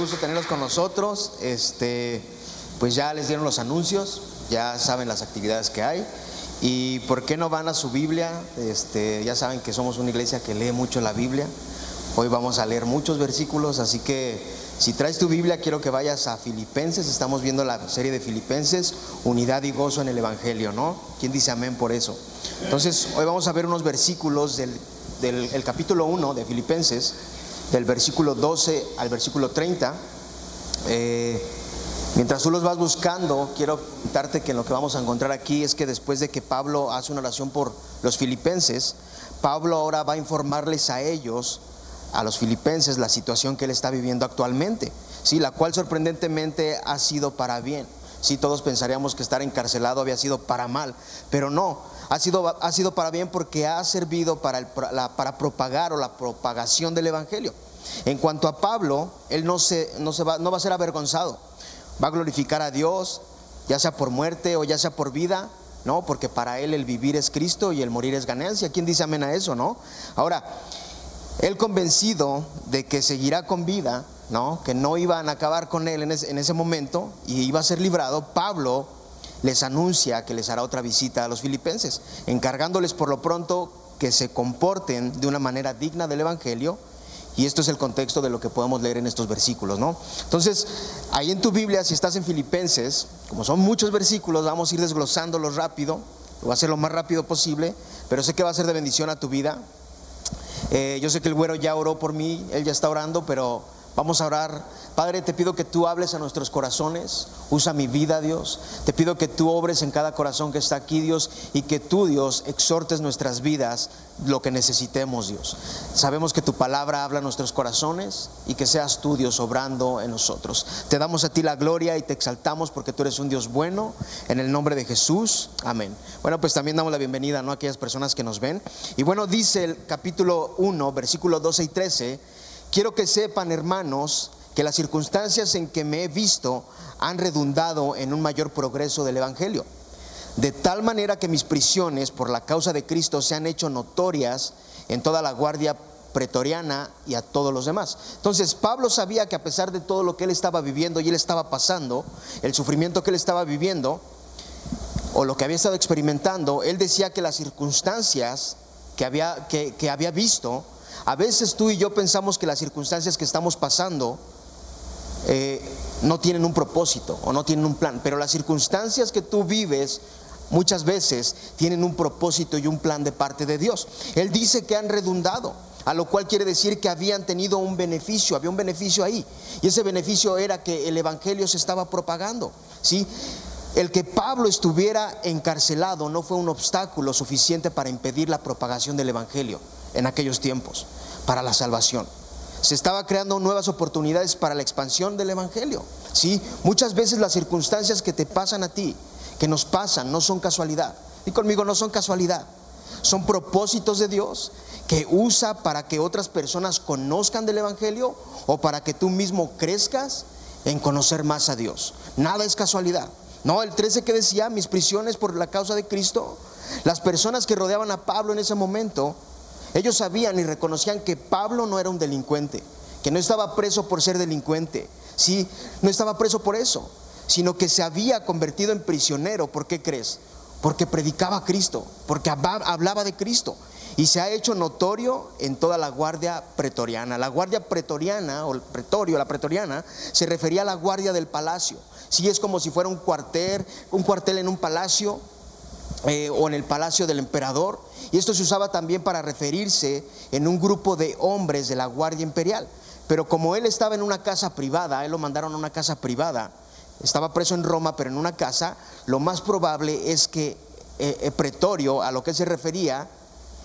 gusto tenerlos con nosotros. Este, pues ya les dieron los anuncios, ya saben las actividades que hay. Y por qué no van a su Biblia, este, ya saben que somos una iglesia que lee mucho la Biblia. Hoy vamos a leer muchos versículos, así que si traes tu Biblia quiero que vayas a Filipenses. Estamos viendo la serie de Filipenses, unidad y gozo en el Evangelio, ¿no? ¿Quién dice amén por eso? Entonces, hoy vamos a ver unos versículos del, del capítulo 1 de Filipenses del versículo 12 al versículo 30. Eh, mientras tú los vas buscando, quiero contarte que lo que vamos a encontrar aquí es que después de que Pablo hace una oración por los filipenses, Pablo ahora va a informarles a ellos, a los filipenses, la situación que él está viviendo actualmente, ¿sí? la cual sorprendentemente ha sido para bien. Sí, todos pensaríamos que estar encarcelado había sido para mal, pero no, ha sido, ha sido para bien porque ha servido para, para propagar o la propagación del Evangelio. En cuanto a Pablo, él no, se, no, se va, no va a ser avergonzado, va a glorificar a Dios, ya sea por muerte o ya sea por vida, ¿no? Porque para él el vivir es Cristo y el morir es ganancia. ¿Quién dice amén a eso, no? Ahora, él convencido de que seguirá con vida, ¿no? Que no iban a acabar con él en ese, en ese momento y iba a ser librado, Pablo les anuncia que les hará otra visita a los filipenses, encargándoles por lo pronto que se comporten de una manera digna del Evangelio. Y esto es el contexto de lo que podemos leer en estos versículos, ¿no? Entonces, ahí en tu Biblia, si estás en Filipenses, como son muchos versículos, vamos a ir desglosándolos rápido, voy a hacer lo más rápido posible, pero sé que va a ser de bendición a tu vida. Eh, yo sé que el güero ya oró por mí, él ya está orando, pero vamos a orar Padre, te pido que tú hables a nuestros corazones, usa mi vida, Dios. Te pido que tú obres en cada corazón que está aquí, Dios, y que tú, Dios, exhortes nuestras vidas lo que necesitemos, Dios. Sabemos que tu palabra habla a nuestros corazones y que seas tú, Dios, obrando en nosotros. Te damos a ti la gloria y te exaltamos porque tú eres un Dios bueno. En el nombre de Jesús, amén. Bueno, pues también damos la bienvenida ¿no? a aquellas personas que nos ven. Y bueno, dice el capítulo 1, versículo 12 y 13, quiero que sepan, hermanos, que las circunstancias en que me he visto han redundado en un mayor progreso del Evangelio. De tal manera que mis prisiones por la causa de Cristo se han hecho notorias en toda la guardia pretoriana y a todos los demás. Entonces Pablo sabía que a pesar de todo lo que él estaba viviendo y él estaba pasando, el sufrimiento que él estaba viviendo, o lo que había estado experimentando, él decía que las circunstancias que había, que, que había visto, a veces tú y yo pensamos que las circunstancias que estamos pasando eh, no tienen un propósito o no tienen un plan, pero las circunstancias que tú vives muchas veces tienen un propósito y un plan de parte de Dios. Él dice que han redundado, a lo cual quiere decir que habían tenido un beneficio, había un beneficio ahí, y ese beneficio era que el evangelio se estaba propagando, ¿sí? El que Pablo estuviera encarcelado no fue un obstáculo suficiente para impedir la propagación del evangelio en aquellos tiempos, para la salvación se estaba creando nuevas oportunidades para la expansión del Evangelio. ¿sí? Muchas veces las circunstancias que te pasan a ti, que nos pasan, no son casualidad. Y conmigo no son casualidad. Son propósitos de Dios que usa para que otras personas conozcan del Evangelio o para que tú mismo crezcas en conocer más a Dios. Nada es casualidad. No, el 13 que decía, mis prisiones por la causa de Cristo, las personas que rodeaban a Pablo en ese momento ellos sabían y reconocían que Pablo no era un delincuente, que no estaba preso por ser delincuente, sí, no estaba preso por eso, sino que se había convertido en prisionero. ¿Por qué crees? Porque predicaba a Cristo, porque hablaba de Cristo. Y se ha hecho notorio en toda la guardia pretoriana. La guardia pretoriana, o el pretorio, la pretoriana, se refería a la guardia del palacio. Sí, es como si fuera un cuartel, un cuartel en un palacio, eh, o en el palacio del emperador. Y esto se usaba también para referirse en un grupo de hombres de la Guardia Imperial. Pero como él estaba en una casa privada, él lo mandaron a una casa privada, estaba preso en Roma, pero en una casa, lo más probable es que eh, eh, Pretorio, a lo que se refería,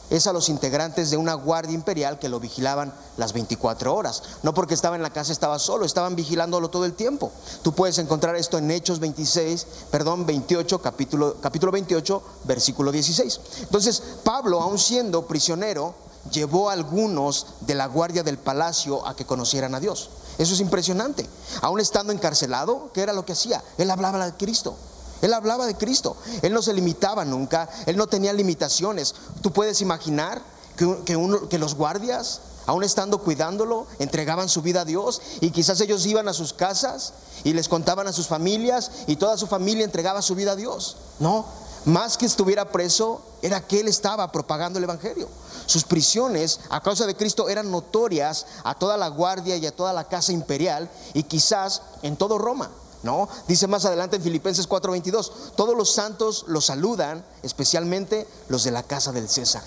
es a los integrantes de una guardia imperial que lo vigilaban las 24 horas. No porque estaba en la casa, estaba solo, estaban vigilándolo todo el tiempo. Tú puedes encontrar esto en Hechos 26, perdón, 28, capítulo, capítulo 28, versículo 16. Entonces, Pablo, aun siendo prisionero, llevó a algunos de la guardia del palacio a que conocieran a Dios. Eso es impresionante. Aún estando encarcelado, ¿qué era lo que hacía? Él hablaba de Cristo. Él hablaba de Cristo. Él no se limitaba nunca. Él no tenía limitaciones. Tú puedes imaginar que, que, los guardias aún estando cuidándolo, entregaban su vida a Dios y quizás ellos iban a sus casas y les contaban a sus familias y toda su familia entregaba su vida a Dios. No, más que estuviera preso, era que él estaba propagando el Evangelio. Sus prisiones a causa de Cristo eran notorias a toda la guardia y a toda la casa imperial y quizás en todo Roma. ¿No? Dice más adelante en Filipenses 4:22, todos los santos los saludan, especialmente los de la casa del César.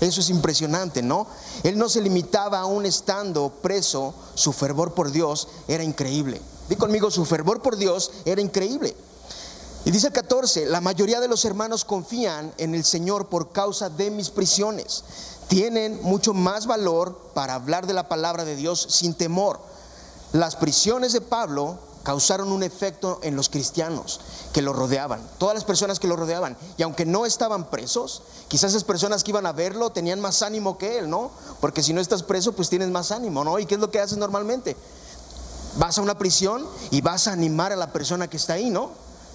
Eso es impresionante, ¿no? Él no se limitaba aún estando preso, su fervor por Dios era increíble. Di conmigo, su fervor por Dios era increíble. Y dice el 14, la mayoría de los hermanos confían en el Señor por causa de mis prisiones. Tienen mucho más valor para hablar de la palabra de Dios sin temor. Las prisiones de Pablo causaron un efecto en los cristianos que lo rodeaban, todas las personas que lo rodeaban. Y aunque no estaban presos, quizás esas personas que iban a verlo tenían más ánimo que él, ¿no? Porque si no estás preso, pues tienes más ánimo, ¿no? ¿Y qué es lo que haces normalmente? Vas a una prisión y vas a animar a la persona que está ahí, ¿no?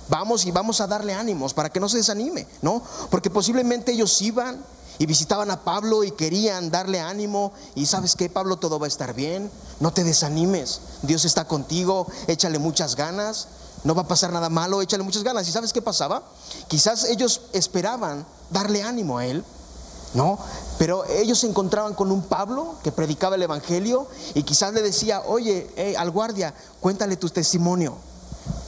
Vamos y vamos a darle ánimos para que no se desanime, ¿no? Porque posiblemente ellos iban y visitaban a Pablo y querían darle ánimo y sabes que Pablo todo va a estar bien, no te desanimes, Dios está contigo, échale muchas ganas, no va a pasar nada malo, échale muchas ganas. ¿Y sabes qué pasaba? Quizás ellos esperaban darle ánimo a él, ¿no? Pero ellos se encontraban con un Pablo que predicaba el Evangelio y quizás le decía, oye, al guardia, cuéntale tu testimonio.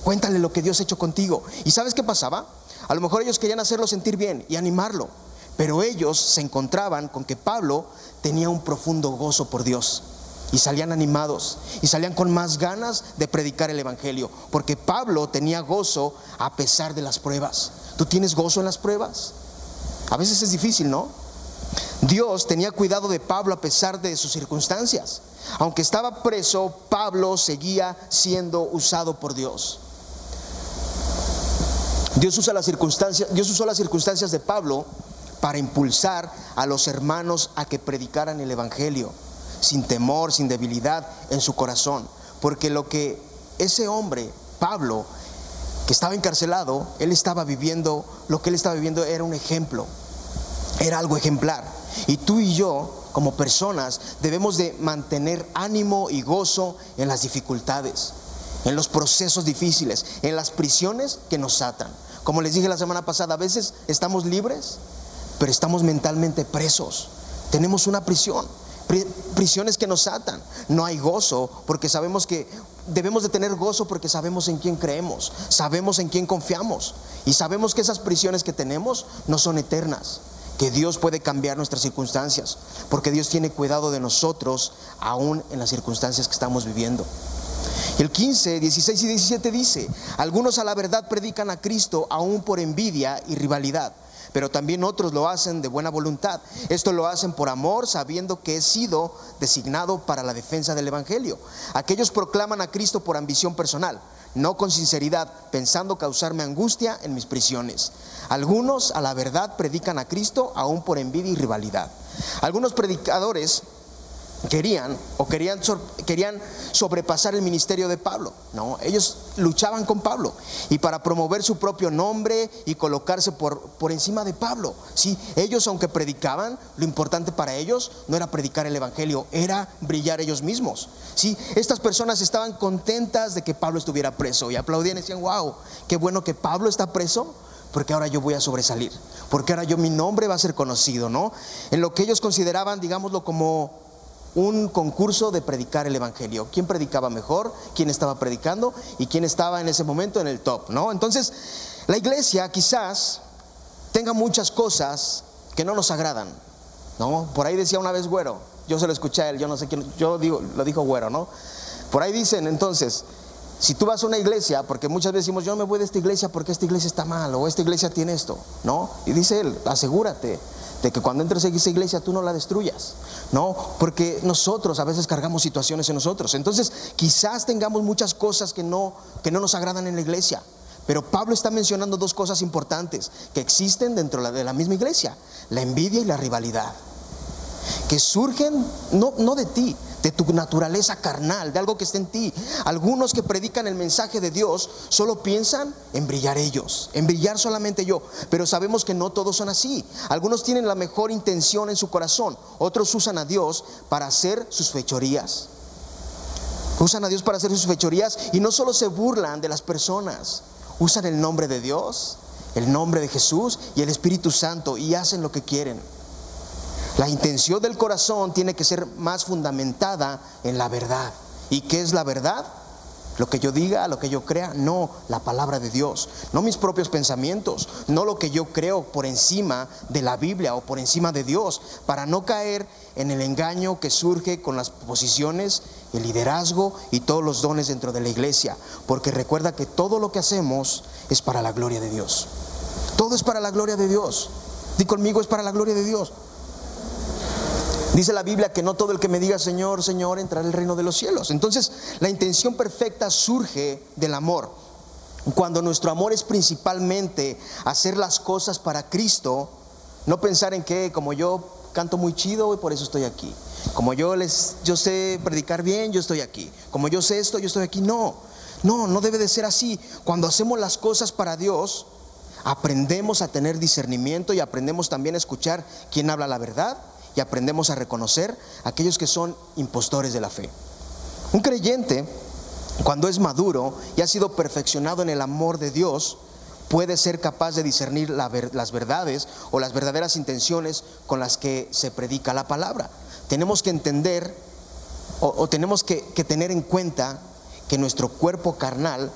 Cuéntale lo que Dios ha hecho contigo. ¿Y sabes qué pasaba? A lo mejor ellos querían hacerlo sentir bien y animarlo, pero ellos se encontraban con que Pablo tenía un profundo gozo por Dios. Y salían animados y salían con más ganas de predicar el Evangelio, porque Pablo tenía gozo a pesar de las pruebas. ¿Tú tienes gozo en las pruebas? A veces es difícil, ¿no? Dios tenía cuidado de Pablo a pesar de sus circunstancias. Aunque estaba preso, Pablo seguía siendo usado por Dios. Dios, usa las circunstancias, Dios usó las circunstancias de Pablo para impulsar a los hermanos a que predicaran el Evangelio, sin temor, sin debilidad en su corazón. Porque lo que ese hombre, Pablo, que estaba encarcelado, él estaba viviendo, lo que él estaba viviendo era un ejemplo, era algo ejemplar. Y tú y yo, como personas, debemos de mantener ánimo y gozo en las dificultades, en los procesos difíciles, en las prisiones que nos atan. Como les dije la semana pasada, a veces estamos libres, pero estamos mentalmente presos. Tenemos una prisión, prisiones que nos atan. No hay gozo porque sabemos que debemos de tener gozo porque sabemos en quién creemos, sabemos en quién confiamos y sabemos que esas prisiones que tenemos no son eternas, que Dios puede cambiar nuestras circunstancias, porque Dios tiene cuidado de nosotros aún en las circunstancias que estamos viviendo. El 15, 16 y 17 dice, algunos a la verdad predican a Cristo aún por envidia y rivalidad, pero también otros lo hacen de buena voluntad. Esto lo hacen por amor, sabiendo que he sido designado para la defensa del Evangelio. Aquellos proclaman a Cristo por ambición personal, no con sinceridad, pensando causarme angustia en mis prisiones. Algunos a la verdad predican a Cristo aún por envidia y rivalidad. Algunos predicadores querían o querían, querían sobrepasar el ministerio de Pablo. No, ellos luchaban con Pablo y para promover su propio nombre y colocarse por, por encima de Pablo. Sí, ellos aunque predicaban, lo importante para ellos no era predicar el evangelio, era brillar ellos mismos. Sí, estas personas estaban contentas de que Pablo estuviera preso y aplaudían y decían, "Wow, qué bueno que Pablo está preso." Porque ahora yo voy a sobresalir, porque ahora yo mi nombre va a ser conocido, ¿no? En lo que ellos consideraban, digámoslo, como un concurso de predicar el Evangelio. ¿Quién predicaba mejor? ¿Quién estaba predicando? ¿Y quién estaba en ese momento en el top? ¿no? Entonces, la iglesia quizás tenga muchas cosas que no nos agradan. ¿no? Por ahí decía una vez güero, yo se lo escuché a él, yo no sé quién, yo digo, lo dijo güero, ¿no? Por ahí dicen entonces, si tú vas a una iglesia, porque muchas veces decimos, yo me voy de esta iglesia porque esta iglesia está mal o esta iglesia tiene esto, ¿no? Y dice él, asegúrate de que cuando entres a esa iglesia tú no la destruyas. No, porque nosotros a veces cargamos situaciones en nosotros. Entonces, quizás tengamos muchas cosas que no, que no nos agradan en la iglesia. Pero Pablo está mencionando dos cosas importantes que existen dentro de la misma iglesia, la envidia y la rivalidad, que surgen no, no de ti, de tu naturaleza carnal, de algo que está en ti. Algunos que predican el mensaje de Dios solo piensan en brillar ellos, en brillar solamente yo, pero sabemos que no todos son así. Algunos tienen la mejor intención en su corazón, otros usan a Dios para hacer sus fechorías. Usan a Dios para hacer sus fechorías y no solo se burlan de las personas, usan el nombre de Dios, el nombre de Jesús y el Espíritu Santo y hacen lo que quieren. La intención del corazón tiene que ser más fundamentada en la verdad. ¿Y qué es la verdad? Lo que yo diga, lo que yo crea, no la palabra de Dios, no mis propios pensamientos, no lo que yo creo por encima de la Biblia o por encima de Dios, para no caer en el engaño que surge con las posiciones, el liderazgo y todos los dones dentro de la iglesia, porque recuerda que todo lo que hacemos es para la gloria de Dios. Todo es para la gloria de Dios. Di conmigo, es para la gloria de Dios. Dice la Biblia que no todo el que me diga Señor, Señor entrará el reino de los cielos. Entonces, la intención perfecta surge del amor. Cuando nuestro amor es principalmente hacer las cosas para Cristo, no pensar en que como yo canto muy chido y por eso estoy aquí. Como yo les yo sé predicar bien, yo estoy aquí. Como yo sé esto, yo estoy aquí. No. No, no debe de ser así. Cuando hacemos las cosas para Dios, aprendemos a tener discernimiento y aprendemos también a escuchar quién habla la verdad y aprendemos a reconocer a aquellos que son impostores de la fe. Un creyente, cuando es maduro y ha sido perfeccionado en el amor de Dios, puede ser capaz de discernir las verdades o las verdaderas intenciones con las que se predica la palabra. Tenemos que entender o, tenemos que, que tener en cuenta que nuestro cuerpo carnal,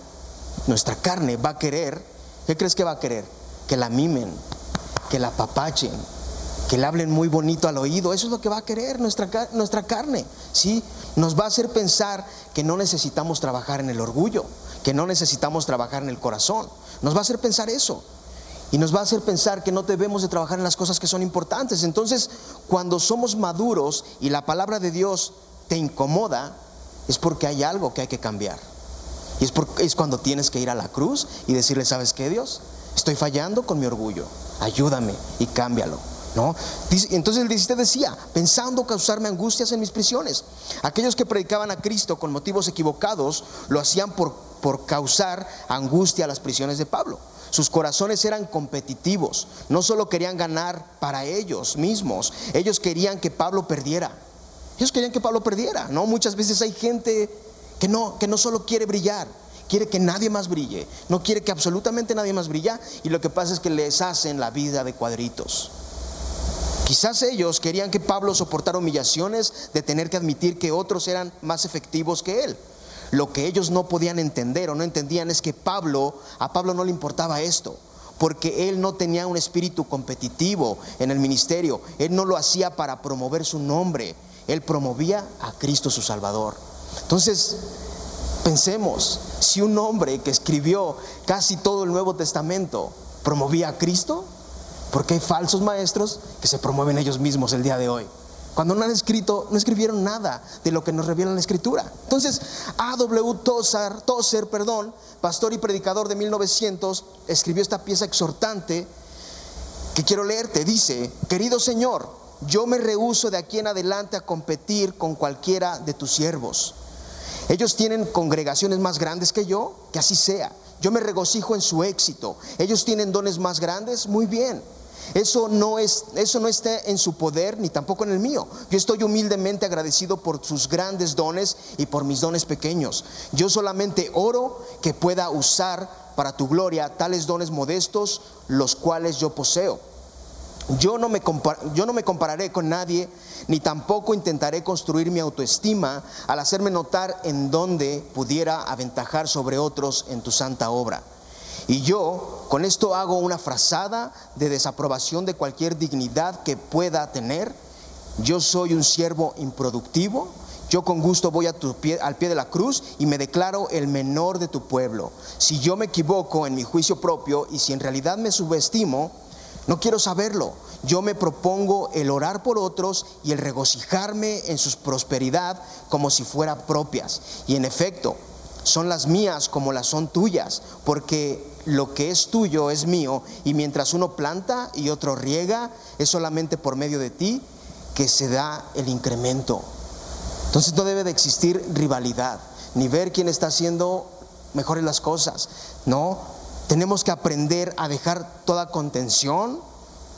nuestra carne va a querer, ¿qué crees que va a querer? Que la mimen, que la papachen, que le hablen muy bonito al oído. Eso es lo que va a querer nuestra, nuestra carne. ¿sí? Nos va a hacer pensar que no necesitamos trabajar en el orgullo, que no necesitamos trabajar en el corazón. Nos va a hacer pensar eso. Y nos va a hacer pensar que no debemos de trabajar en las cosas que son importantes. Entonces, cuando somos maduros y la palabra de Dios te incomoda, es porque hay algo que hay que cambiar. Y es, es cuando tienes que ir a la cruz y decirle, ¿sabes qué, Dios? Estoy fallando con mi orgullo. Ayúdame y cámbialo. Entonces el 17 decía, pensando causarme angustias en mis prisiones. Aquellos que predicaban a Cristo con motivos equivocados lo hacían por, por causar angustia a las prisiones de Pablo. Sus corazones eran competitivos, no solo querían ganar para ellos mismos, ellos querían que Pablo perdiera. Ellos querían que Pablo perdiera, ¿no? Muchas veces hay gente que no, que no solo quiere brillar, quiere que nadie más brille, no quiere que absolutamente nadie más brille y lo que pasa es que les hacen la vida de cuadritos. Quizás ellos querían que Pablo soportara humillaciones de tener que admitir que otros eran más efectivos que él. Lo que ellos no podían entender o no entendían es que Pablo, a Pablo no le importaba esto, porque él no tenía un espíritu competitivo en el ministerio, él no lo hacía para promover su nombre, él promovía a Cristo su Salvador. Entonces, pensemos, si un hombre que escribió casi todo el Nuevo Testamento promovía a Cristo, porque hay falsos maestros que se promueven ellos mismos el día de hoy. Cuando no han escrito, no escribieron nada de lo que nos revela la escritura. Entonces, A.W. Tozer, Tozer, perdón, pastor y predicador de 1900, escribió esta pieza exhortante que quiero leerte. Dice, querido Señor, yo me rehuso de aquí en adelante a competir con cualquiera de tus siervos. Ellos tienen congregaciones más grandes que yo, que así sea. Yo me regocijo en su éxito. Ellos tienen dones más grandes, muy bien. Eso no, es, eso no está en su poder ni tampoco en el mío. Yo estoy humildemente agradecido por sus grandes dones y por mis dones pequeños. Yo solamente oro que pueda usar para tu gloria tales dones modestos, los cuales yo poseo. Yo no, me yo no me compararé con nadie, ni tampoco intentaré construir mi autoestima al hacerme notar en donde pudiera aventajar sobre otros en tu santa obra. Y yo con esto hago una frazada de desaprobación de cualquier dignidad que pueda tener. Yo soy un siervo improductivo. Yo con gusto voy a pie, al pie de la cruz y me declaro el menor de tu pueblo. Si yo me equivoco en mi juicio propio y si en realidad me subestimo, no quiero saberlo. Yo me propongo el orar por otros y el regocijarme en su prosperidad como si fuera propias. Y en efecto, son las mías como las son tuyas, porque lo que es tuyo es mío, y mientras uno planta y otro riega, es solamente por medio de ti que se da el incremento. Entonces no debe de existir rivalidad, ni ver quién está haciendo mejores las cosas. No, tenemos que aprender a dejar toda contención,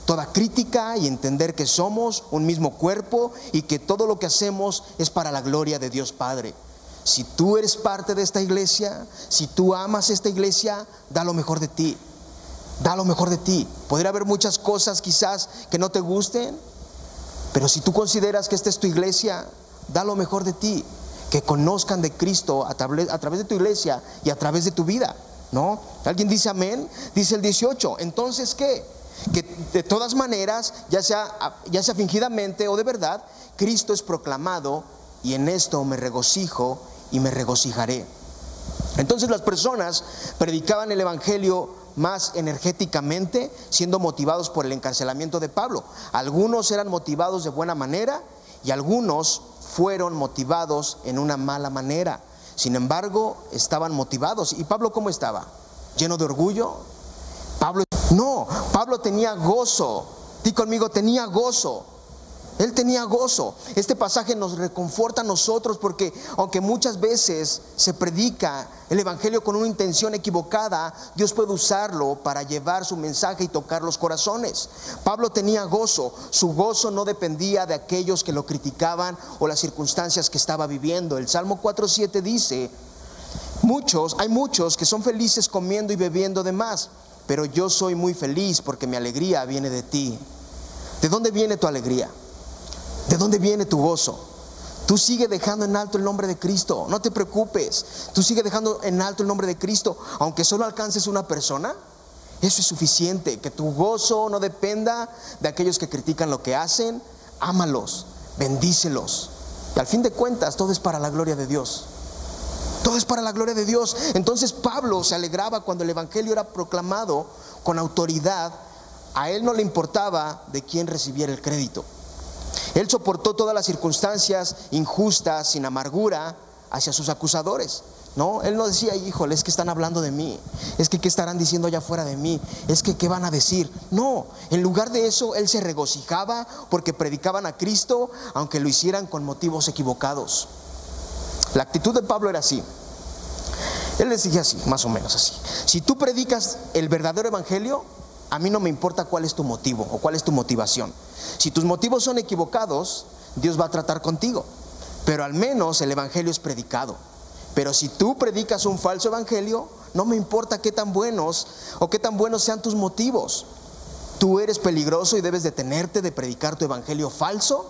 toda crítica y entender que somos un mismo cuerpo y que todo lo que hacemos es para la gloria de Dios Padre. Si tú eres parte de esta iglesia, si tú amas esta iglesia, da lo mejor de ti. Da lo mejor de ti. Podría haber muchas cosas quizás que no te gusten, pero si tú consideras que esta es tu iglesia, da lo mejor de ti. Que conozcan de Cristo a a través de tu iglesia y a través de tu vida. ¿No? ¿Alguien dice amén? Dice el 18. Entonces, ¿qué? Que de todas maneras, ya sea, ya sea fingidamente o de verdad, Cristo es proclamado y en esto me regocijo y me regocijaré. Entonces las personas predicaban el Evangelio más energéticamente, siendo motivados por el encarcelamiento de Pablo. Algunos eran motivados de buena manera y algunos fueron motivados en una mala manera. Sin embargo, estaban motivados. ¿Y Pablo cómo estaba? ¿Lleno de orgullo? Pablo no, Pablo tenía gozo. Di conmigo, tenía gozo. Él tenía gozo. Este pasaje nos reconforta a nosotros porque aunque muchas veces se predica el Evangelio con una intención equivocada, Dios puede usarlo para llevar su mensaje y tocar los corazones. Pablo tenía gozo. Su gozo no dependía de aquellos que lo criticaban o las circunstancias que estaba viviendo. El Salmo 4.7 dice, muchos, hay muchos que son felices comiendo y bebiendo de más, pero yo soy muy feliz porque mi alegría viene de ti. ¿De dónde viene tu alegría? ¿De dónde viene tu gozo? Tú sigue dejando en alto el nombre de Cristo, no te preocupes. Tú sigue dejando en alto el nombre de Cristo, aunque solo alcances una persona. Eso es suficiente, que tu gozo no dependa de aquellos que critican lo que hacen. Ámalos, bendícelos. Y al fin de cuentas, todo es para la gloria de Dios. Todo es para la gloria de Dios. Entonces Pablo se alegraba cuando el Evangelio era proclamado con autoridad. A él no le importaba de quién recibiera el crédito. Él soportó todas las circunstancias injustas, sin amargura, hacia sus acusadores. No, él no decía, híjole, es que están hablando de mí, es que qué estarán diciendo allá afuera de mí, es que qué van a decir. No, en lugar de eso, él se regocijaba porque predicaban a Cristo, aunque lo hicieran con motivos equivocados. La actitud de Pablo era así. Él les decía así, más o menos así. Si tú predicas el verdadero evangelio, a mí no me importa cuál es tu motivo o cuál es tu motivación. Si tus motivos son equivocados, Dios va a tratar contigo. Pero al menos el Evangelio es predicado. Pero si tú predicas un falso Evangelio, no me importa qué tan buenos o qué tan buenos sean tus motivos. Tú eres peligroso y debes detenerte de predicar tu Evangelio falso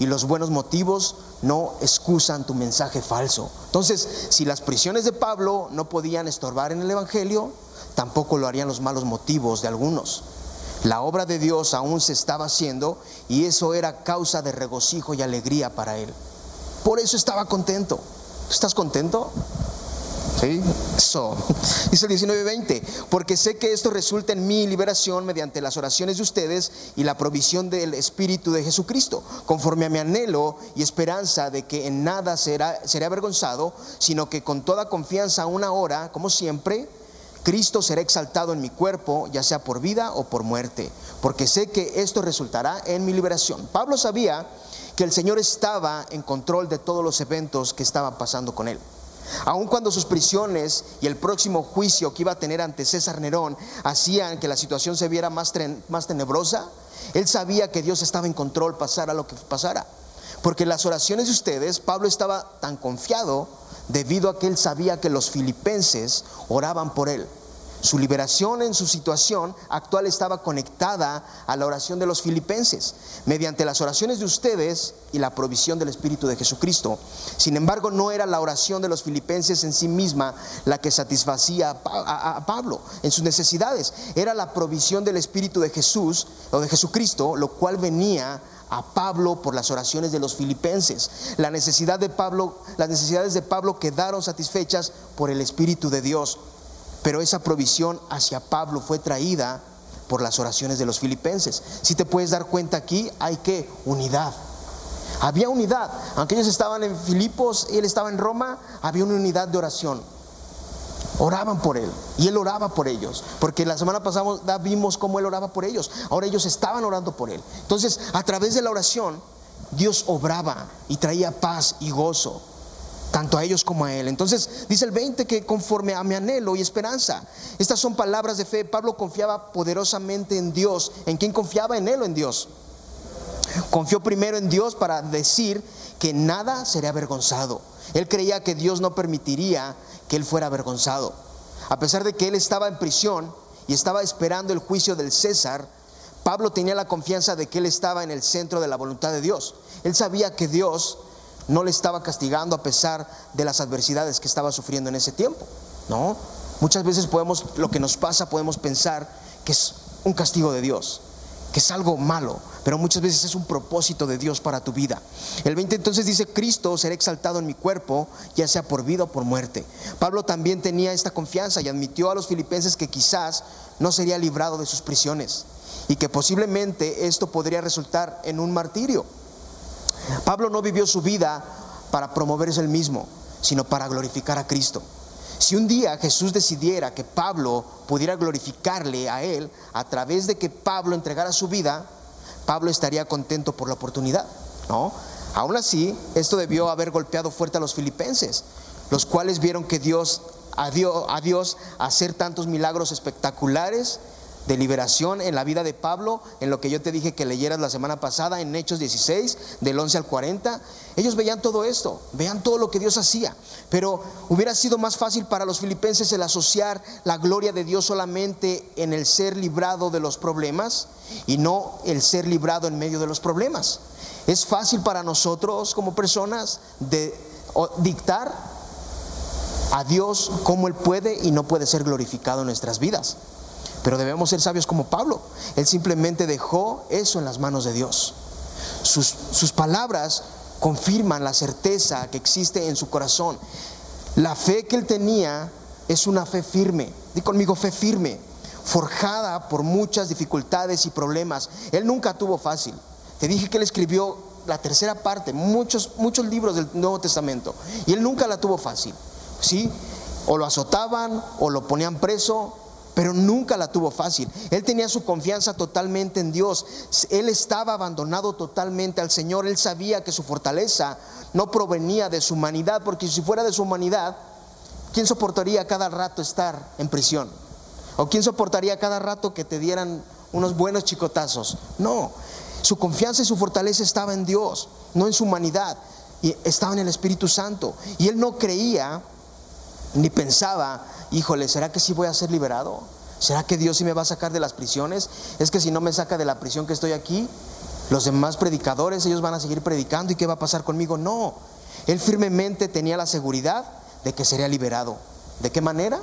y los buenos motivos no excusan tu mensaje falso. Entonces, si las prisiones de Pablo no podían estorbar en el Evangelio, tampoco lo harían los malos motivos de algunos. La obra de Dios aún se estaba haciendo y eso era causa de regocijo y alegría para él. Por eso estaba contento. ¿Estás contento? ¿Sí? Eso. Dice el 19:20, porque sé que esto resulta en mi liberación mediante las oraciones de ustedes y la provisión del Espíritu de Jesucristo, conforme a mi anhelo y esperanza de que en nada será, seré avergonzado, sino que con toda confianza una hora, como siempre, Cristo será exaltado en mi cuerpo, ya sea por vida o por muerte, porque sé que esto resultará en mi liberación. Pablo sabía que el Señor estaba en control de todos los eventos que estaban pasando con él. Aun cuando sus prisiones y el próximo juicio que iba a tener ante César Nerón hacían que la situación se viera más, más tenebrosa, él sabía que Dios estaba en control, pasara lo que pasara. Porque las oraciones de ustedes, Pablo estaba tan confiado debido a que él sabía que los filipenses oraban por él. Su liberación en su situación actual estaba conectada a la oración de los filipenses, mediante las oraciones de ustedes y la provisión del Espíritu de Jesucristo. Sin embargo, no era la oración de los filipenses en sí misma la que satisfacía a Pablo en sus necesidades, era la provisión del Espíritu de Jesús o de Jesucristo, lo cual venía a Pablo por las oraciones de los filipenses. La necesidad de Pablo, las necesidades de Pablo quedaron satisfechas por el Espíritu de Dios. Pero esa provisión hacia Pablo fue traída por las oraciones de los filipenses. Si te puedes dar cuenta aquí, hay que unidad. Había unidad. Aunque ellos estaban en Filipos y él estaba en Roma, había una unidad de oración oraban por él y él oraba por ellos, porque la semana pasada vimos cómo él oraba por ellos, ahora ellos estaban orando por él. Entonces, a través de la oración, Dios obraba y traía paz y gozo, tanto a ellos como a él. Entonces dice el 20 que conforme a mi anhelo y esperanza, estas son palabras de fe. Pablo confiaba poderosamente en Dios. ¿En quién confiaba? En él o en Dios. Confió primero en Dios para decir que nada sería avergonzado. Él creía que Dios no permitiría que él fuera avergonzado. A pesar de que él estaba en prisión y estaba esperando el juicio del César, Pablo tenía la confianza de que él estaba en el centro de la voluntad de Dios. Él sabía que Dios no le estaba castigando a pesar de las adversidades que estaba sufriendo en ese tiempo. ¿No? Muchas veces podemos lo que nos pasa podemos pensar que es un castigo de Dios, que es algo malo, pero muchas veces es un propósito de Dios para tu vida. El 20 entonces dice, Cristo será exaltado en mi cuerpo, ya sea por vida o por muerte. Pablo también tenía esta confianza y admitió a los filipenses que quizás no sería librado de sus prisiones y que posiblemente esto podría resultar en un martirio. Pablo no vivió su vida para promoverse el mismo, sino para glorificar a Cristo. Si un día Jesús decidiera que Pablo pudiera glorificarle a él a través de que Pablo entregara su vida, Pablo estaría contento por la oportunidad, ¿no? Aún así, esto debió haber golpeado fuerte a los filipenses, los cuales vieron que Dios a Dios, a Dios hacer tantos milagros espectaculares de liberación en la vida de Pablo, en lo que yo te dije que leyeras la semana pasada en Hechos 16, del 11 al 40. Ellos veían todo esto, veían todo lo que Dios hacía, pero hubiera sido más fácil para los filipenses el asociar la gloria de Dios solamente en el ser librado de los problemas y no el ser librado en medio de los problemas. Es fácil para nosotros como personas de dictar a Dios cómo Él puede y no puede ser glorificado en nuestras vidas. Pero debemos ser sabios como Pablo. Él simplemente dejó eso en las manos de Dios. Sus, sus palabras confirman la certeza que existe en su corazón. La fe que él tenía es una fe firme. Di conmigo fe firme, forjada por muchas dificultades y problemas. Él nunca tuvo fácil. Te dije que él escribió la tercera parte, muchos, muchos libros del Nuevo Testamento, y él nunca la tuvo fácil. ¿Sí? O lo azotaban, o lo ponían preso, pero nunca la tuvo fácil. Él tenía su confianza totalmente en Dios. Él estaba abandonado totalmente al Señor. Él sabía que su fortaleza no provenía de su humanidad, porque si fuera de su humanidad, ¿quién soportaría cada rato estar en prisión? ¿O quién soportaría cada rato que te dieran unos buenos chicotazos? No, su confianza y su fortaleza estaba en Dios, no en su humanidad, y estaba en el Espíritu Santo. Y él no creía ni pensaba híjole, ¿será que sí voy a ser liberado? ¿Será que Dios sí me va a sacar de las prisiones? Es que si no me saca de la prisión que estoy aquí, los demás predicadores, ellos van a seguir predicando y qué va a pasar conmigo. No, él firmemente tenía la seguridad de que sería liberado. ¿De qué manera?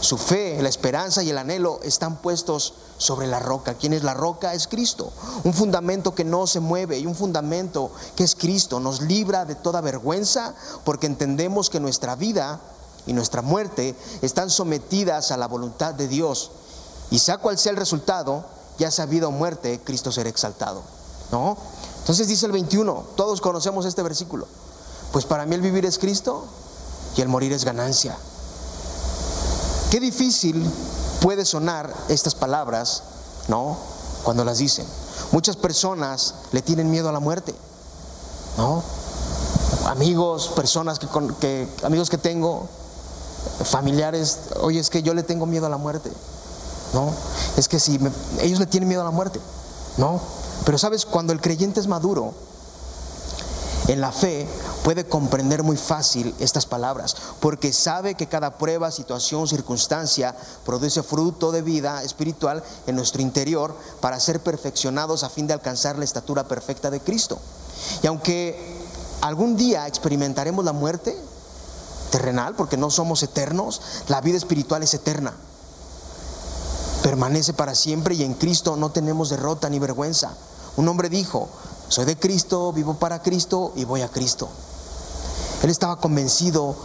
Su fe, la esperanza y el anhelo están puestos sobre la roca. ¿Quién es la roca? Es Cristo. Un fundamento que no se mueve y un fundamento que es Cristo. Nos libra de toda vergüenza porque entendemos que nuestra vida y nuestra muerte están sometidas a la voluntad de Dios. Y sea cual sea el resultado, ya sea vida o muerte, Cristo será exaltado. ¿No? Entonces dice el 21, todos conocemos este versículo. Pues para mí el vivir es Cristo y el morir es ganancia. Qué difícil puede sonar estas palabras, ¿no? Cuando las dicen. Muchas personas le tienen miedo a la muerte, ¿no? Amigos, personas que, que amigos que tengo familiares, oye, es que yo le tengo miedo a la muerte. No, es que si ellos le tienen miedo a la muerte. No, pero sabes, cuando el creyente es maduro, en la fe puede comprender muy fácil estas palabras, porque sabe que cada prueba, situación, circunstancia produce fruto de vida espiritual en nuestro interior para ser perfeccionados a fin de alcanzar la estatura perfecta de Cristo. Y aunque algún día experimentaremos la muerte, terrenal, porque no somos eternos, la vida espiritual es eterna. Permanece para siempre y en Cristo no tenemos derrota ni vergüenza. Un hombre dijo, soy de Cristo, vivo para Cristo y voy a Cristo. Él estaba convencido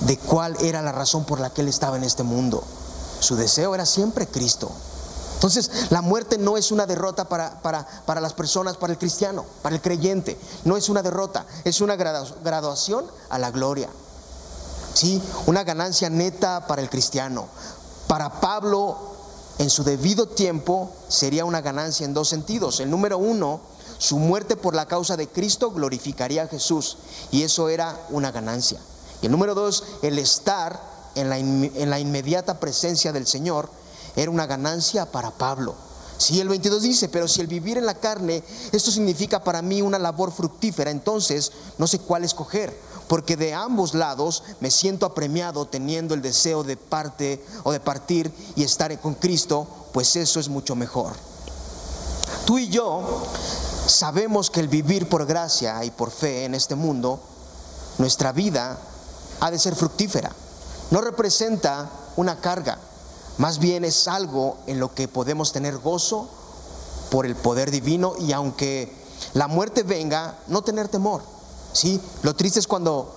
de cuál era la razón por la que él estaba en este mundo. Su deseo era siempre Cristo. Entonces, la muerte no es una derrota para, para, para, las personas, para el cristiano, para el creyente. No es una derrota, es una graduación a la gloria. ¿Sí? Una ganancia neta para el cristiano. Para Pablo, en su debido tiempo, sería una ganancia en dos sentidos. El número uno, su muerte por la causa de Cristo glorificaría a Jesús. Y eso era una ganancia. Y el número dos, el estar en la, inmediata presencia del Señor era una ganancia para Pablo. Si el 22 dice, pero si el vivir en la carne, esto significa para mí una labor fructífera, entonces no sé cuál escoger, porque de ambos lados me siento apremiado teniendo el deseo de parte o de partir y estar con Cristo, pues eso es mucho mejor. Tú y yo sabemos que el vivir por gracia y por fe en este mundo, nuestra vida ha de ser fructífera. No representa una carga, más bien es algo en lo que podemos tener gozo por el poder divino y aunque la muerte venga, no tener temor. ¿Sí? Lo triste es cuando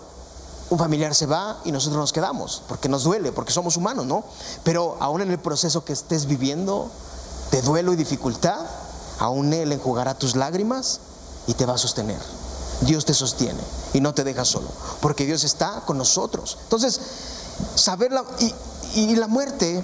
un familiar se va y nosotros nos quedamos, porque nos duele, porque somos humanos, ¿no? Pero aún en el proceso que estés viviendo de duelo y dificultad, aún Él enjugará tus lágrimas y te va a sostener. Dios te sostiene y no te deja solo, porque Dios está con nosotros. Entonces, saber la, y, y la muerte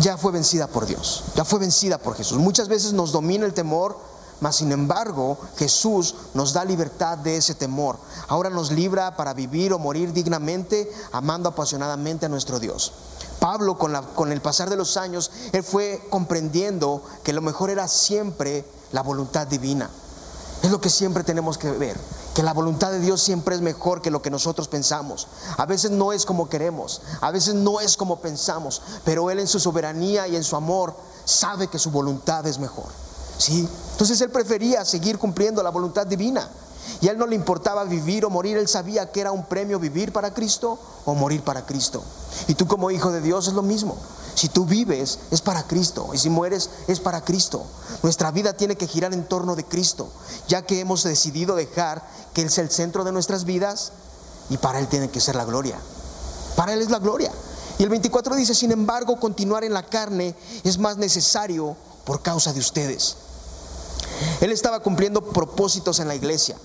ya fue vencida por Dios, ya fue vencida por Jesús. Muchas veces nos domina el temor, mas sin embargo Jesús nos da libertad de ese temor. Ahora nos libra para vivir o morir dignamente, amando apasionadamente a nuestro Dios. Pablo con, la, con el pasar de los años, él fue comprendiendo que lo mejor era siempre la voluntad divina. Es lo que siempre tenemos que ver que la voluntad de Dios siempre es mejor que lo que nosotros pensamos. A veces no es como queremos, a veces no es como pensamos, pero Él en su soberanía y en su amor sabe que su voluntad es mejor. ¿Sí? Entonces Él prefería seguir cumpliendo la voluntad divina. Y a Él no le importaba vivir o morir, Él sabía que era un premio vivir para Cristo o morir para Cristo. Y tú como hijo de Dios es lo mismo. Si tú vives es para Cristo y si mueres es para Cristo. Nuestra vida tiene que girar en torno de Cristo, ya que hemos decidido dejar que Él sea el centro de nuestras vidas y para Él tiene que ser la gloria. Para Él es la gloria. Y el 24 dice, sin embargo, continuar en la carne es más necesario por causa de ustedes. Él estaba cumpliendo propósitos en la iglesia.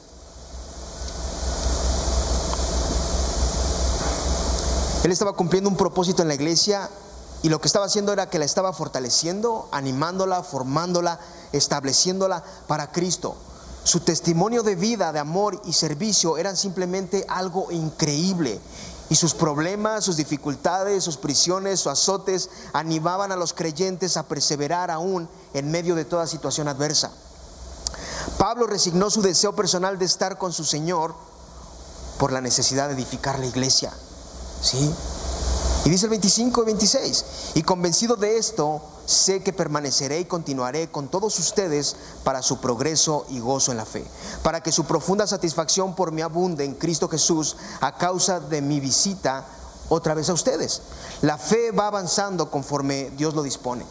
Él estaba cumpliendo un propósito en la iglesia y lo que estaba haciendo era que la estaba fortaleciendo, animándola, formándola, estableciéndola para Cristo. Su testimonio de vida, de amor y servicio eran simplemente algo increíble. Y sus problemas, sus dificultades, sus prisiones, sus azotes animaban a los creyentes a perseverar aún en medio de toda situación adversa. Pablo resignó su deseo personal de estar con su Señor por la necesidad de edificar la iglesia. ¿Sí? Y dice el 25 y 26, y convencido de esto, sé que permaneceré y continuaré con todos ustedes para su progreso y gozo en la fe, para que su profunda satisfacción por mí abunde en Cristo Jesús a causa de mi visita otra vez a ustedes. La fe va avanzando conforme Dios lo dispone.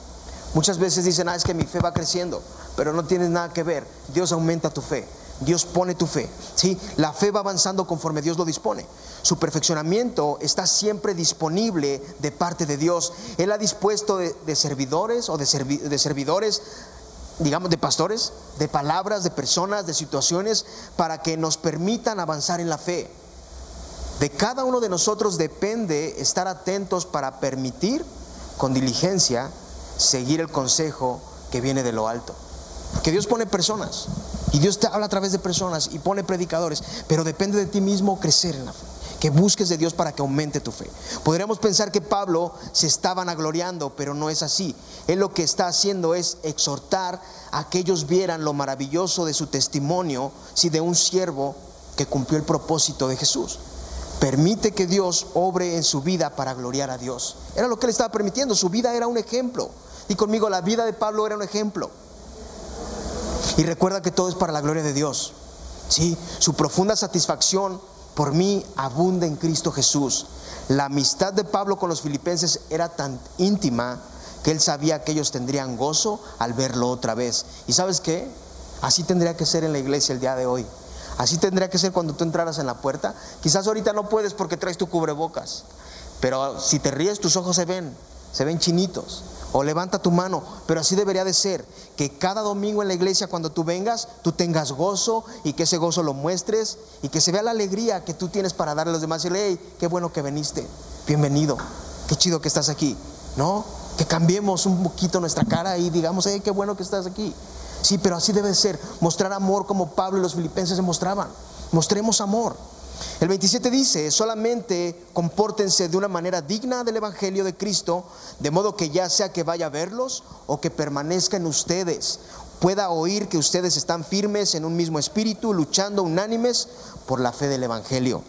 Muchas veces dicen, ah, es que mi fe va creciendo, pero no tienes nada que ver. Dios aumenta tu fe. Dios pone tu fe. ¿sí? La fe va avanzando conforme Dios lo dispone. Su perfeccionamiento está siempre disponible de parte de Dios. Él ha dispuesto de, servidores o de, servidores, digamos, de pastores, de palabras, de personas, de situaciones, para que nos permitan avanzar en la fe. De cada uno de nosotros depende estar atentos para permitir con diligencia seguir el consejo que viene de lo alto. Que Dios pone personas y Dios te habla a través de personas y pone predicadores, pero depende de ti mismo crecer en la fe. Que busques de Dios para que aumente tu fe. Podríamos pensar que Pablo se estaba gloriando, pero no es así. Él lo que está haciendo es exhortar a que ellos vieran lo maravilloso de su testimonio, si de un siervo que cumplió el propósito de Jesús. Permite que Dios obre en su vida para gloriar a Dios. Era lo que él estaba permitiendo. Su vida era un ejemplo. Y conmigo, la vida de Pablo era un ejemplo. Y recuerda que todo es para la gloria de Dios. ¿sí? Su profunda satisfacción por mí abunda en Cristo Jesús. La amistad de Pablo con los filipenses era tan íntima que él sabía que ellos tendrían gozo al verlo otra vez. ¿Y sabes qué? Así tendría que ser en la iglesia el día de hoy. Así tendría que ser cuando tú entraras en la puerta. Quizás ahorita no puedes porque traes tu cubrebocas, pero si te ríes tus ojos se ven, se ven chinitos o levanta tu mano, pero así debería de ser, que cada domingo en la iglesia cuando tú vengas, tú tengas gozo y que ese gozo lo muestres y que se vea la alegría que tú tienes para darle a los demás y decirle, hey, qué bueno que viniste, bienvenido, qué chido que estás aquí, ¿no? Que cambiemos un poquito nuestra cara y digamos, hey, qué bueno que estás aquí. Sí, pero así debe ser. Mostrar amor como Pablo y los filipenses se mostraban. Mostremos amor. El 27 dice, solamente compórtense de una manera digna del Evangelio de Cristo, de modo que ya sea que vaya a verlos o que permanezca en ustedes, pueda oír que ustedes están firmes en un mismo espíritu, luchando unánimes por la fe del Evangelio.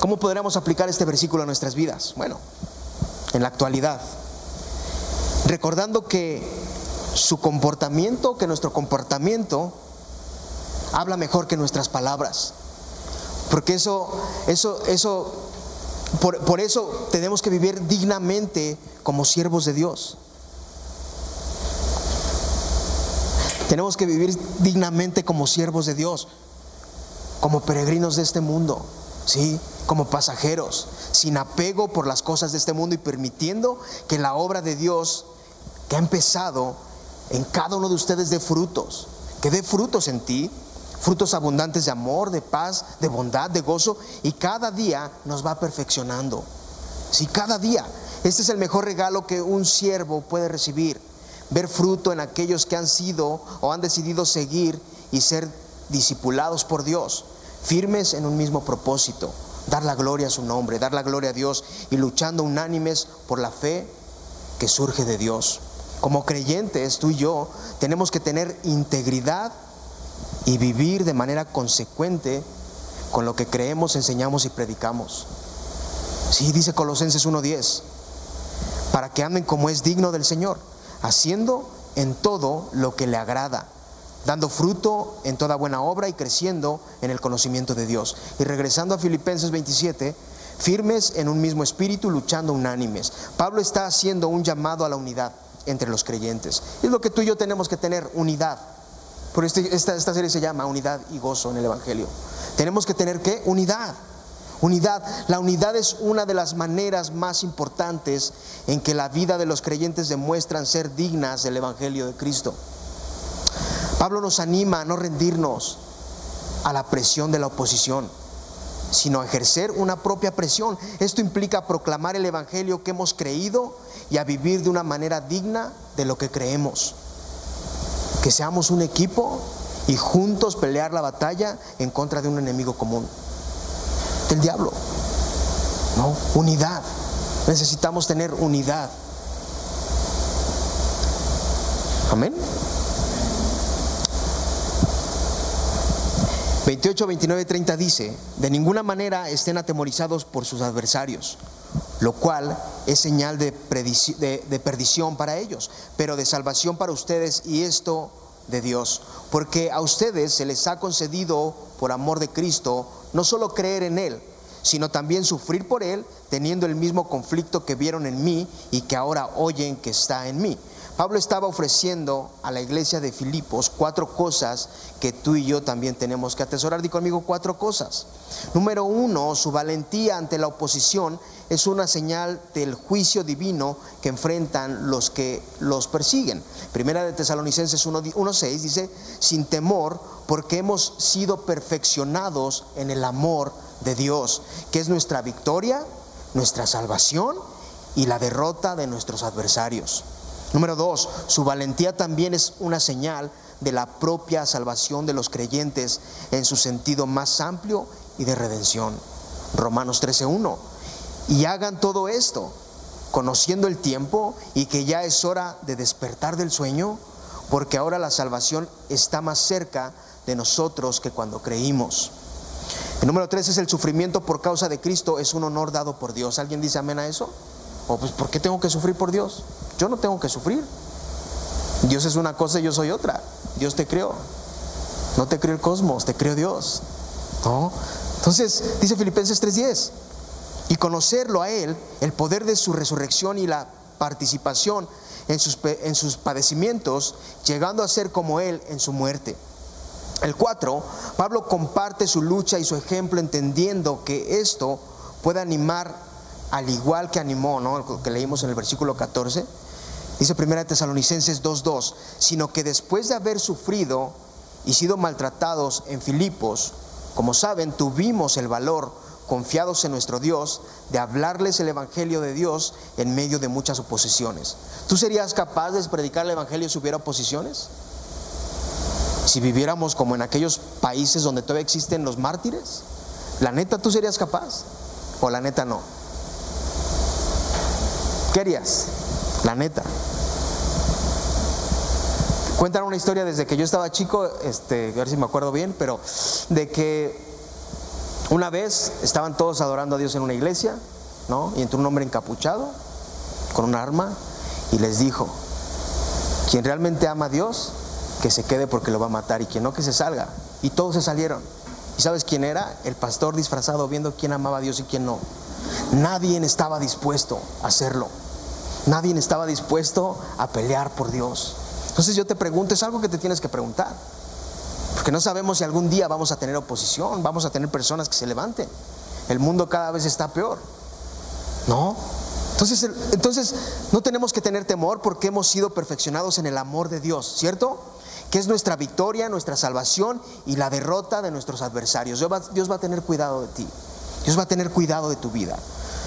¿Cómo podríamos aplicar este versículo a nuestras vidas? Bueno, en la actualidad, recordando que su comportamiento, que nuestro comportamiento habla mejor que nuestras palabras. Porque eso, eso, eso, por, por eso tenemos que vivir dignamente como siervos de Dios. Tenemos que vivir dignamente como siervos de Dios, como peregrinos de este mundo, ¿sí? Como pasajeros, sin apego por las cosas de este mundo y permitiendo que la obra de Dios que ha empezado en cada uno de ustedes dé frutos, que dé frutos en ti, frutos abundantes de amor, de paz, de bondad, de gozo, y cada día nos va perfeccionando. Si cada día, este es el mejor regalo que un siervo puede recibir, ver fruto en aquellos que han sido o han decidido seguir y ser discipulados por Dios, firmes en un mismo propósito, dar la gloria a su nombre, dar la gloria a Dios y luchando unánimes por la fe que surge de Dios. Como creyentes, tú y yo, tenemos que tener integridad y vivir de manera consecuente con lo que creemos, enseñamos y predicamos. Sí, dice Colosenses 1.10, para que anden como es digno del Señor, haciendo en todo lo que le agrada, dando fruto en toda buena obra y creciendo en el conocimiento de Dios. Y regresando a Filipenses 27, firmes en un mismo espíritu, luchando unánimes. Pablo está haciendo un llamado a la unidad entre los creyentes. Es lo que tú y yo tenemos que tener, unidad. Por este, esta, esta serie se llama Unidad y Gozo en el Evangelio. Tenemos que tener qué? Unidad. Unidad. La unidad es una de las maneras más importantes en que la vida de los creyentes demuestran ser dignas del Evangelio de Cristo. Pablo nos anima a no rendirnos a la presión de la oposición, sino a ejercer una propia presión. Esto implica proclamar el Evangelio que hemos creído y a vivir de una manera digna de lo que creemos que seamos un equipo y juntos pelear la batalla en contra de un enemigo común, del diablo. No, unidad. Necesitamos tener unidad. Amén. 28, 29, 30 dice, de ninguna manera estén atemorizados por sus adversarios, lo cual es señal de, perdición para ellos, pero de salvación para ustedes y esto de Dios, porque a ustedes se les ha concedido por amor de Cristo no solo creer en Él, sino también sufrir por Él, teniendo el mismo conflicto que vieron en mí y que ahora oyen que está en mí. Pablo estaba ofreciendo a la iglesia de Filipos cuatro cosas que tú y yo también tenemos que atesorar. Di conmigo cuatro cosas. Número uno, su valentía ante la oposición es una señal del juicio divino que enfrentan los que los persiguen. Primera de Tesalonicenses 1.6 dice, sin temor, porque hemos sido perfeccionados en el amor de Dios, que es nuestra victoria, nuestra salvación y la derrota de nuestros adversarios. Número dos, su valentía también es una señal de la propia salvación de los creyentes en su sentido más amplio y de redención. Romanos 13.1. Y hagan todo esto, conociendo el tiempo y que ya es hora de despertar del sueño, porque ahora la salvación está más cerca de nosotros que cuando creímos. El número 3 es el sufrimiento por causa de Cristo, es un honor dado por Dios. ¿Alguien dice amén a eso? ¿O pues por qué tengo que sufrir por Dios? Yo no tengo que sufrir. Dios es una cosa y yo soy otra. Dios te creó. No te creó el cosmos, te creó Dios. ¿No? Entonces, dice Filipenses 3:10, y conocerlo a Él, el poder de su resurrección y la participación en sus, en sus padecimientos, llegando a ser como Él en su muerte. El 4, Pablo comparte su lucha y su ejemplo entendiendo que esto puede animar al igual que animó, ¿no? que leímos en el versículo 14, dice 1 Tesalonicenses 2.2, sino que después de haber sufrido y sido maltratados en Filipos, como saben, tuvimos el valor confiados en nuestro Dios, de hablarles el Evangelio de Dios en medio de muchas oposiciones. ¿Tú serías capaz de predicar el Evangelio si hubiera oposiciones? Si viviéramos como en aquellos países donde todavía existen los mártires, ¿la neta tú serías capaz? ¿O la neta no? ¿Qué harías? La neta. Cuentan una historia desde que yo estaba chico, este, a ver si me acuerdo bien, pero de que una vez estaban todos adorando a Dios en una iglesia, ¿no? Y entró un hombre encapuchado con un arma y les dijo, quien realmente ama a Dios, que se quede porque lo va a matar y quien no, que se salga. Y todos se salieron. ¿Y sabes quién era? El pastor disfrazado viendo quién amaba a Dios y quién no. Nadie estaba dispuesto a hacerlo. Nadie estaba dispuesto a pelear por Dios. Entonces yo te pregunto, es algo que te tienes que preguntar. Porque no sabemos si algún día vamos a tener oposición, vamos a tener personas que se levanten. El mundo cada vez está peor. ¿No? Entonces, entonces no tenemos que tener temor porque hemos sido perfeccionados en el amor de Dios, ¿cierto? Que es nuestra victoria, nuestra salvación y la derrota de nuestros adversarios. Dios va, Dios va a tener cuidado de ti. Dios va a tener cuidado de tu vida.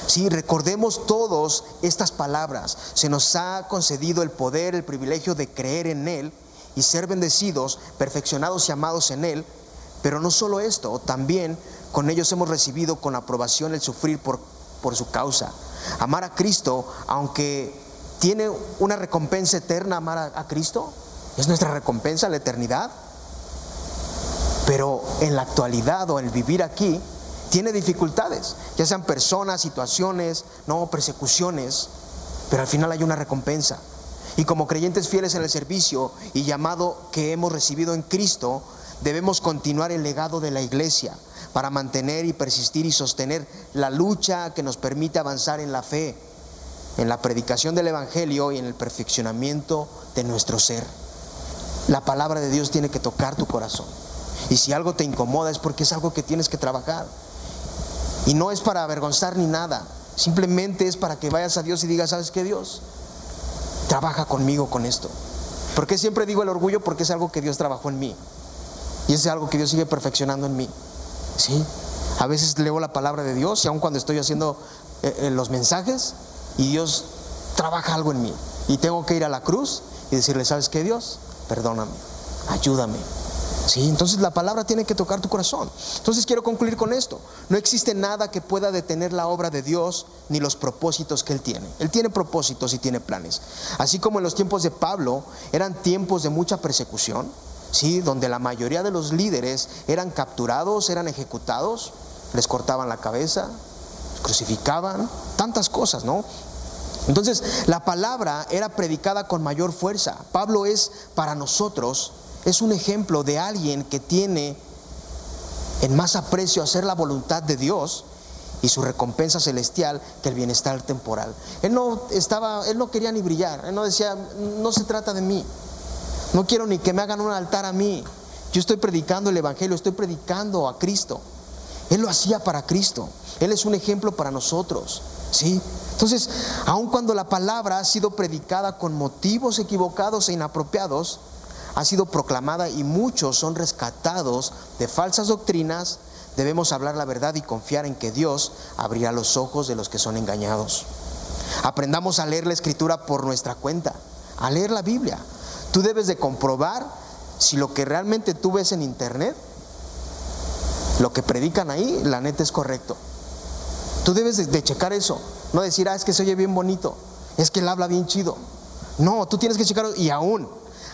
Sí, recordemos todos estas palabras. Se nos ha concedido el poder, el privilegio de creer en Él y ser bendecidos, perfeccionados y amados en Él. Pero no solo esto, también con ellos hemos recibido con aprobación el sufrir por, por su causa. Amar a Cristo, aunque tiene una recompensa eterna, amar a, a Cristo, es nuestra recompensa, la eternidad. Pero en la actualidad o el vivir aquí, tiene dificultades, ya sean personas, situaciones, no persecuciones, pero al final hay una recompensa. Y como creyentes fieles en el servicio y llamado que hemos recibido en Cristo, debemos continuar el legado de la iglesia para mantener y persistir y sostener la lucha que nos permite avanzar en la fe, en la predicación del Evangelio y en el perfeccionamiento de nuestro ser. La palabra de Dios tiene que tocar tu corazón. Y si algo te incomoda es porque es algo que tienes que trabajar. Y no es para avergonzar ni nada, simplemente es para que vayas a Dios y digas, ¿sabes qué Dios? Trabaja conmigo con esto. ¿Por qué siempre digo el orgullo? Porque es algo que Dios trabajó en mí. Y es algo que Dios sigue perfeccionando en mí. ¿Sí? A veces leo la palabra de Dios y aun cuando estoy haciendo eh, eh, los mensajes y Dios trabaja algo en mí. Y tengo que ir a la cruz y decirle, ¿sabes qué Dios? Perdóname, ayúdame, entonces la palabra tiene que tocar tu corazón. Entonces quiero concluir con esto. No existe nada que pueda detener la obra de Dios ni los propósitos que Él tiene. Él tiene propósitos y tiene planes. Así como en los tiempos de Pablo eran tiempos de mucha persecución, ¿sí? donde la mayoría de los líderes eran capturados, eran ejecutados, les cortaban la cabeza, crucificaban, tantas cosas, ¿no? Entonces, la palabra era predicada con mayor fuerza. Pablo es para nosotros es un ejemplo de alguien que tiene en más aprecio hacer la voluntad de Dios y su recompensa celestial que el bienestar temporal. Él no estaba, él no quería ni brillar, él no decía, no se trata de mí. No quiero ni que me hagan un altar a mí. Yo estoy predicando el evangelio, estoy predicando a Cristo. Él lo hacía para Cristo. Él es un ejemplo para nosotros. ¿Sí? Entonces, aun cuando la palabra ha sido predicada con motivos equivocados e inapropiados, ha sido proclamada y muchos son rescatados de falsas doctrinas, debemos hablar la verdad y confiar en que Dios abrirá los ojos de los que son engañados. Aprendamos a leer la escritura por nuestra cuenta, a leer la Biblia. Tú debes de comprobar si lo que realmente tú ves en internet, lo que predican ahí, la neta es correcto. Tú debes de, checar eso, no decir, ah, es que se oye bien bonito, es que él habla bien chido. No, tú tienes que checarlo y aún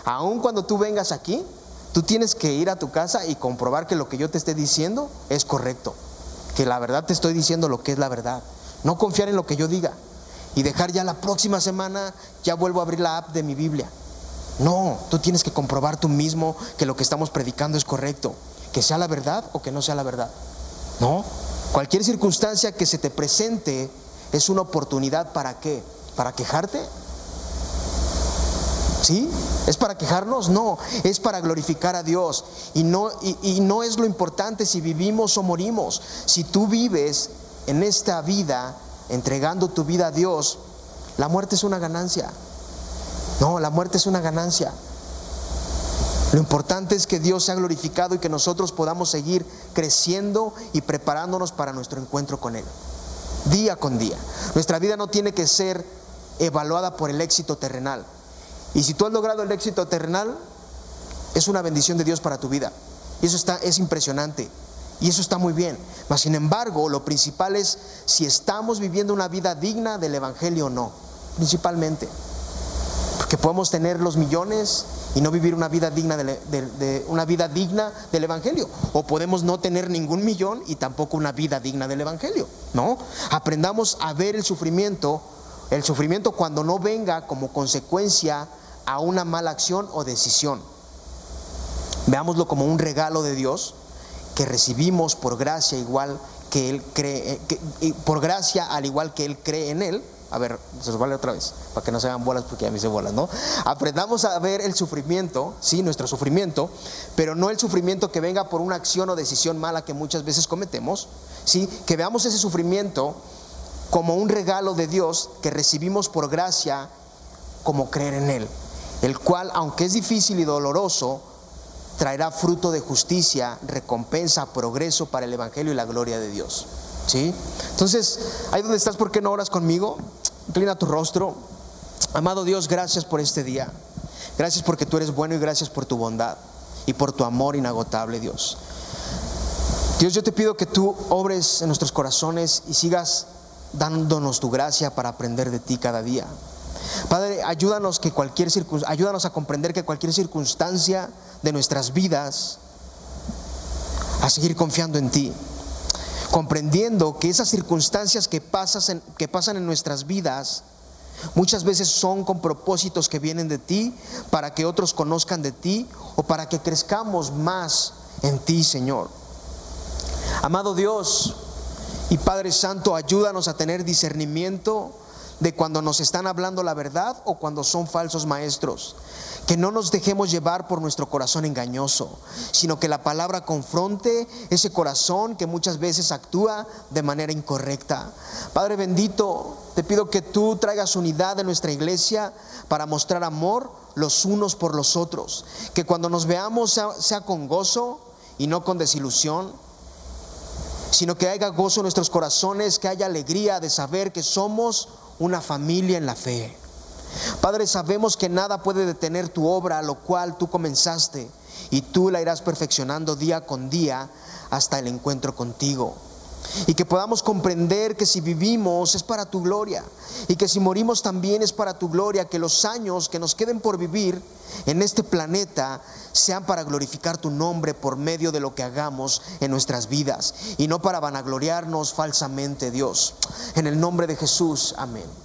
Aun cuando tú vengas aquí, tú tienes que ir a tu casa y comprobar que lo que yo te esté diciendo es correcto. Que la verdad te estoy diciendo lo que es la verdad. No confiar en lo que yo diga. Y dejar ya la próxima semana, ya vuelvo a abrir la app de mi Biblia. No, tú tienes que comprobar tú mismo que lo que estamos predicando es correcto. Que sea la verdad o que no sea la verdad. No, cualquier circunstancia que se te presente es una oportunidad para qué? ¿Para quejarte? ¿Sí? ¿Es para quejarnos? No, es para glorificar a Dios. Y no, y, no es lo importante si vivimos o morimos. Si tú vives en esta vida entregando tu vida a Dios, la muerte es una ganancia. No, la muerte es una ganancia. Lo importante es que Dios sea glorificado y que nosotros podamos seguir creciendo y preparándonos para nuestro encuentro con Él, día con día. Nuestra vida no tiene que ser evaluada por el éxito terrenal. Y si tú has logrado el éxito terrenal, es una bendición de Dios para tu vida. Y eso está, es impresionante. Y eso está muy bien. Mas, sin embargo, lo principal es si estamos viviendo una vida digna del Evangelio o no. Principalmente. Porque podemos tener los millones y no vivir una vida digna de, una vida digna del evangelio o podemos no tener ningún millón y tampoco una vida digna del evangelio no aprendamos a ver el sufrimiento el sufrimiento cuando no venga como consecuencia a una mala acción o decisión. Veámoslo como un regalo de Dios que recibimos por gracia igual que él cree eh, por gracia al igual que él cree en él. A ver, se los vale otra vez, para que no se hagan bolas porque ya me hice bolas, ¿no? Aprendamos a ver el sufrimiento, sí, nuestro sufrimiento, pero no el sufrimiento que venga por una acción o decisión mala que muchas veces cometemos, sí, que veamos ese sufrimiento como un regalo de Dios que recibimos por gracia, como creer en Él, el cual, aunque es difícil y doloroso, traerá fruto de justicia, recompensa, progreso para el Evangelio y la gloria de Dios. ¿Sí? Entonces, ahí donde estás, ¿por qué no oras conmigo? Inclina tu rostro. Amado Dios, gracias por este día. Gracias porque tú eres bueno y gracias por tu bondad y por tu amor inagotable, Dios. Dios, yo te pido que tú obres en nuestros corazones y sigas dándonos tu gracia para aprender de ti cada día. Padre, ayúdanos que cualquier ayúdanos a comprender que cualquier circunstancia de nuestras vidas a seguir confiando en ti comprendiendo que esas circunstancias que, en, que pasan en nuestras vidas muchas veces son con propósitos que vienen de ti para que otros conozcan de ti o para que crezcamos más en ti, Señor. Amado Dios y Padre Santo, ayúdanos a tener discernimiento de cuando nos están hablando la verdad o cuando son falsos maestros. Que no nos dejemos llevar por nuestro corazón engañoso, sino que la palabra confronte ese corazón que muchas veces actúa de manera incorrecta. Padre bendito, te pido que tú traigas unidad en nuestra iglesia para mostrar amor los unos por los otros. Que cuando nos veamos sea, sea con gozo y no con desilusión sino que haya gozo en nuestros corazones, que haya alegría de saber que somos una familia en la fe. Padre, sabemos que nada puede detener tu obra, lo cual tú comenzaste, y tú la irás perfeccionando día con día hasta el encuentro contigo. Y que podamos comprender que si vivimos es para tu gloria y que si morimos también es para tu gloria, que los años que nos queden por vivir en este planeta sean para glorificar tu nombre por medio de lo que hagamos en nuestras vidas y no para vanagloriarnos falsamente, Dios. En el nombre de Jesús, amén.